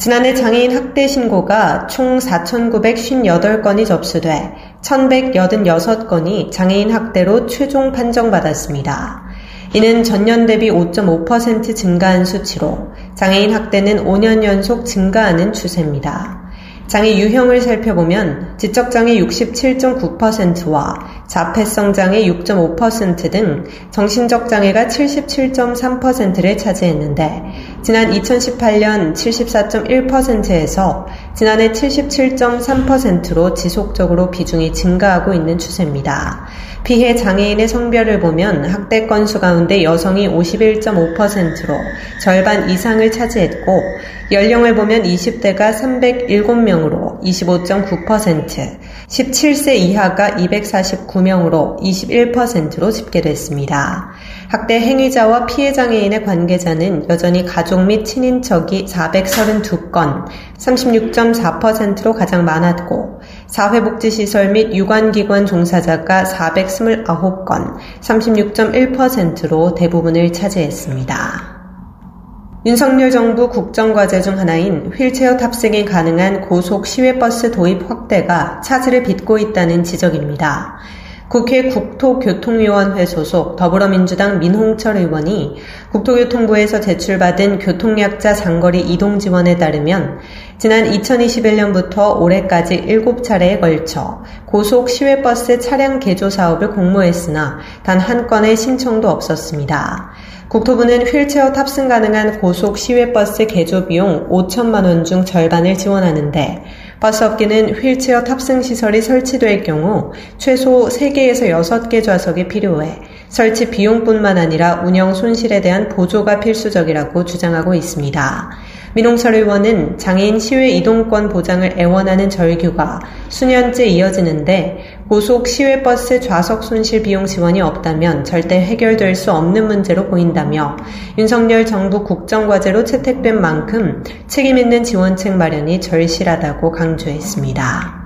지난해 장애인 학대 신고가 총 4,958건이 접수돼 1,186건이 장애인 학대로 최종 판정받았습니다. 이는 전년 대비 5.5% 증가한 수치로 장애인 학대는 5년 연속 증가하는 추세입니다. 장애 유형을 살펴보면 지적장애 67.9%와 자폐성 장애 6.5%등 정신적 장애가 77.3%를 차지했는데 지난 2018년 74.1%에서 지난해 77.3%로 지속적으로 비중이 증가하고 있는 추세입니다. 피해 장애인의 성별을 보면 학대 건수 가운데 여성이 51.5%로 절반 이상을 차지했고 연령을 보면 20대가 307명으로 25.9%, 17세 이하가 249명으로 21%로 집계됐습니다. 학대 행위자와 피해 장애인의 관계자는 여전히 가족 및 친인척이 432건, 36.4%로 가장 많았고, 사회복지시설 및 유관기관 종사자가 429건, 36.1%로 대부분을 차지했습니다. 윤석열 정부 국정과제 중 하나인 휠체어 탑승이 가능한 고속 시외버스 도입 확대가 차질을 빚고 있다는 지적입니다. 국회 국토교통위원회 소속 더불어민주당 민홍철 의원이 국토교통부에서 제출받은 교통약자 장거리 이동 지원에 따르면 지난 2021년부터 올해까지 7차례에 걸쳐 고속 시외버스 차량 개조 사업을 공모했으나 단 한 건의 신청도 없었습니다. 국토부는 휠체어 탑승 가능한 고속 시외버스 개조 비용 5천만 원 중 절반을 지원하는데 버스업계는 휠체어 탑승 시설이 설치될 경우 최소 3개에서 6개 좌석이 필요해 설치 비용뿐만 아니라 운영 손실에 대한 보조가 필수적이라고 주장하고 있습니다. 민홍철 의원은 장애인 시외 이동권 보장을 애원하는 절규가 수년째 이어지는데 고속 시외버스 좌석 손실 비용 지원이 없다면 절대 해결될 수 없는 문제로 보인다며 윤석열 정부 국정과제로 채택된 만큼 책임있는 지원책 마련이 절실하다고 강조했습니다.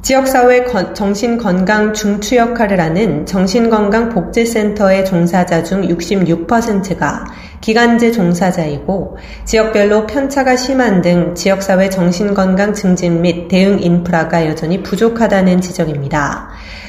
지역사회 정신건강 중추 역할을 하는 정신건강복지센터의 종사자 중 66%가 기간제 종사자이고 지역별로 편차가 심한 등 지역사회 정신건강 증진 및 대응 인프라가 여전히 부족하다는 지적입니다.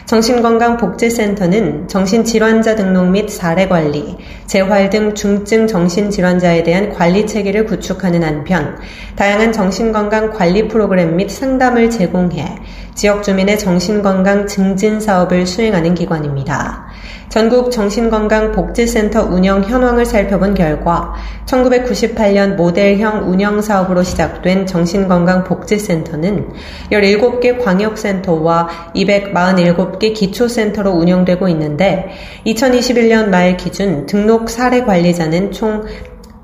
정신건강복지센터는 정신질환자 등록 및 사례 관리, 재활 등 중증 정신질환자에 대한 관리 체계를 구축하는 한편 다양한 정신건강 관리 프로그램 및 상담을 제공해 지역 주민의 정신건강 증진 사업을 수행하는 기관입니다. 전국 정신건강복지센터 운영 현황을 살펴본 결과 1998년 모델형 운영 사업으로 시작된 정신건강복지센터는 17개 광역센터와 247개 기초센터로 운영되고 있는데 2021년 말 기준 등록 사례 관리자는 총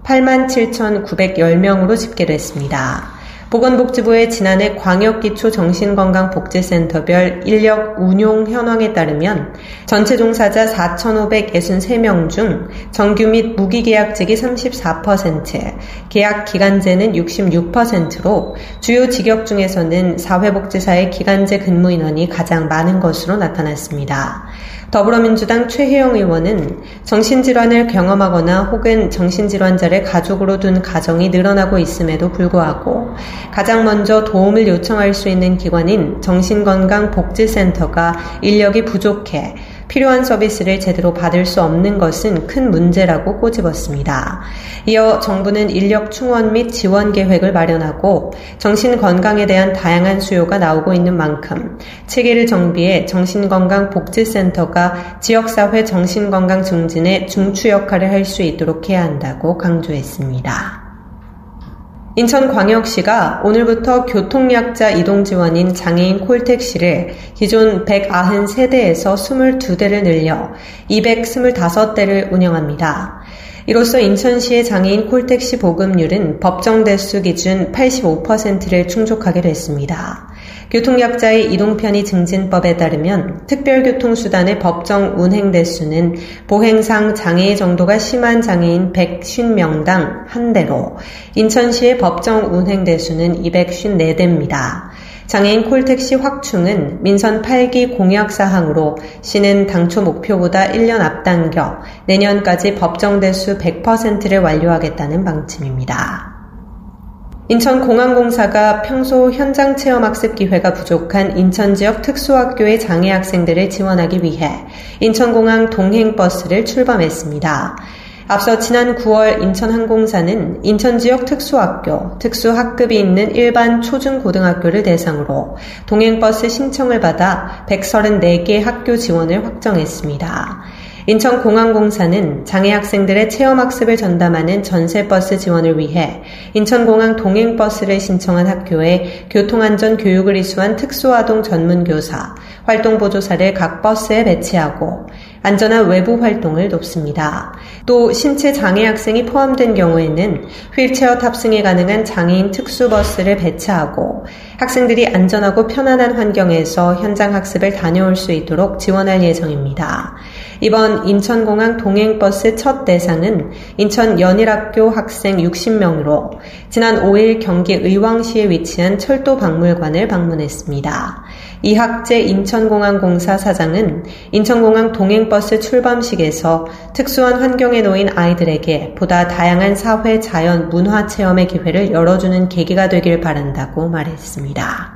87,910명으로 집계됐습니다. 보건복지부의 지난해 광역기초정신건강복지센터별 인력 운용 현황에 따르면 전체 종사자 4,563명 중 정규 및 무기계약직이 34%, 계약 기간제는 66%로 주요 직역 중에서는 사회복지사의 기간제 근무 인원이 가장 많은 것으로 나타났습니다. 더불어민주당 최혜영 의원은 정신질환을 경험하거나 혹은 정신질환자를 가족으로 둔 가정이 늘어나고 있음에도 불구하고 가장 먼저 도움을 요청할 수 있는 기관인 정신건강복지센터가 인력이 부족해 필요한 서비스를 제대로 받을 수 없는 것은 큰 문제라고 꼬집었습니다. 이어 정부는 인력 충원 및 지원 계획을 마련하고 정신 건강에 대한 다양한 수요가 나오고 있는 만큼 체계를 정비해 정신건강복지센터가 지역사회 정신건강 증진에 중추 역할을 할 수 있도록 해야 한다고 강조했습니다. 인천광역시가 오늘부터 교통약자 이동 지원인 장애인 콜택시를 기존 193대에서 22대를 늘려 225대를 운영합니다. 이로써 인천시의 장애인 콜택시 보급률은 법정 대수 기준 85%를 충족하게 됐습니다. 교통약자의 이동편의 증진법에 따르면 특별교통수단의 법정 운행 대수는 보행상 장애의 정도가 심한 장애인 150명당 한 대로 인천시의 법정 운행 대수는 254대입니다. 장애인 콜택시 확충은 민선 8기 공약 사항으로 시는 당초 목표보다 1년 앞당겨 내년까지 법정 대수 100%를 완료하겠다는 방침입니다. 인천공항공사가 평소 현장 체험 학습 기회가 부족한 인천 지역 특수학교의 장애 학생들을 지원하기 위해 인천공항 동행버스를 출범했습니다. 앞서 지난 9월 인천항공사는 인천 지역 특수학교, 특수학급이 있는 일반 초중고등학교를 대상으로 동행버스 신청을 받아 134개 학교 지원을 확정했습니다. 인천공항공사는 장애 학생들의 체험학습을 전담하는 전세버스 지원을 위해 인천공항 동행버스를 신청한 학교에 교통안전 교육을 이수한 특수아동 전문교사, 활동보조사를 각 버스에 배치하고 안전한 외부 활동을 돕습니다. 또 신체 장애 학생이 포함된 경우에는 휠체어 탑승이 가능한 장애인 특수버스를 배치하고 학생들이 안전하고 편안한 환경에서 현장 학습을 다녀올 수 있도록 지원할 예정입니다. 이번 인천공항 동행버스 첫 대상은 인천 연일학교 학생 60명으로 지난 5일 경기 의왕시에 위치한 철도 박물관을 방문했습니다. 이학재 인천공항공사 사장은 인천공항 동행버스 출범식에서 특수한 환경에 놓인 아이들에게 보다 다양한 사회, 자연, 문화 체험의 기회를 열어주는 계기가 되길 바란다고 말했습니다.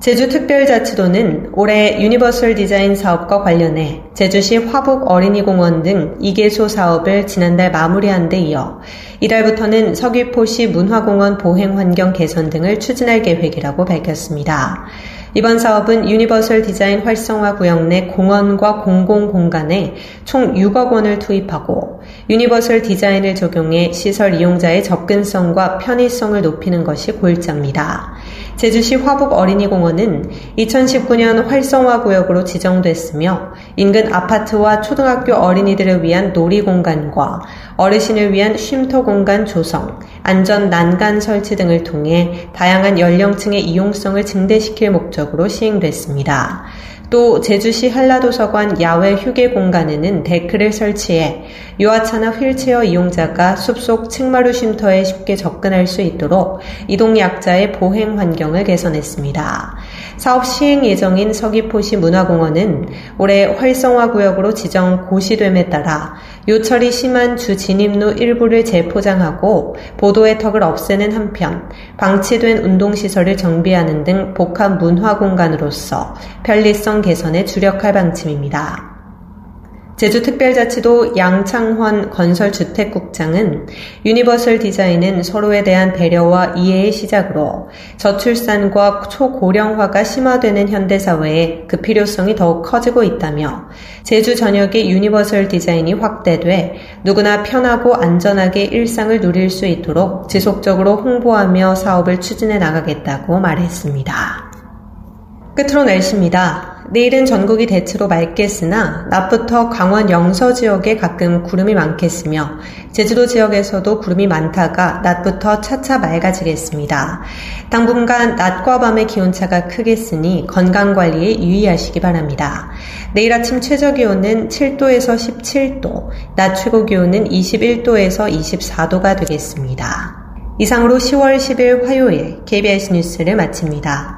제주특별자치도는 올해 유니버설 디자인 사업과 관련해 제주시 화북 어린이공원 등 2개소 사업을 지난달 마무리한 데 이어 이달부터는 서귀포시 문화공원 보행 환경 개선 등을 추진할 계획이라고 밝혔습니다. 이번 사업은 유니버설 디자인 활성화 구역 내 공원과 공공공간에 총 6억 원을 투입하고 유니버설 디자인을 적용해 시설 이용자의 접근성과 편의성을 높이는 것이 골자입니다. 제주시 화북 어린이공원은 2019년 활성화 구역으로 지정됐으며 인근 아파트와 초등학교 어린이들을 위한 놀이 공간과 어르신을 위한 쉼터 공간 조성, 안전 난간 설치 등을 통해 다양한 연령층의 이용성을 증대시킬 목적으로 시행됐습니다. 또 제주시 한라도서관 야외 휴게 공간에는 데크를 설치해 유아차나 휠체어 이용자가 숲속 층마루 쉼터에 쉽게 접근할 수 있도록 이동약자의 보행 환경을 개선했습니다. 사업 시행 예정인 서귀포시 문화공원은 올해 활성화 구역으로 지정 고시됨에 따라 요철이 심한 주 진입로 일부를 재포장하고 보도의 턱을 없애는 한편 방치된 운동시설을 정비하는 등 복합 문화 공간으로서 편리성 개선에 주력할 방침입니다. 제주특별자치도 양창헌 건설주택국장은 유니버설 디자인은 서로에 대한 배려와 이해의 시작으로 저출산과 초고령화가 심화되는 현대사회에 그 필요성이 더욱 커지고 있다며 제주 전역의 유니버설 디자인이 확대돼 누구나 편하고 안전하게 일상을 누릴 수 있도록 지속적으로 홍보하며 사업을 추진해 나가겠다고 말했습니다. 끝으로 날씨입니다. 내일은 전국이 대체로 맑겠으나 낮부터 강원 영서 지역에 가끔 구름이 많겠으며 제주도 지역에서도 구름이 많다가 낮부터 차차 맑아지겠습니다. 당분간 낮과 밤의 기온차가 크겠으니 건강관리에 유의하시기 바랍니다. 내일 아침 최저 기온은 7도에서 17도, 낮 최고 기온은 21도에서 24도가 되겠습니다. 이상으로 10월 10일 화요일 KBS 뉴스를 마칩니다.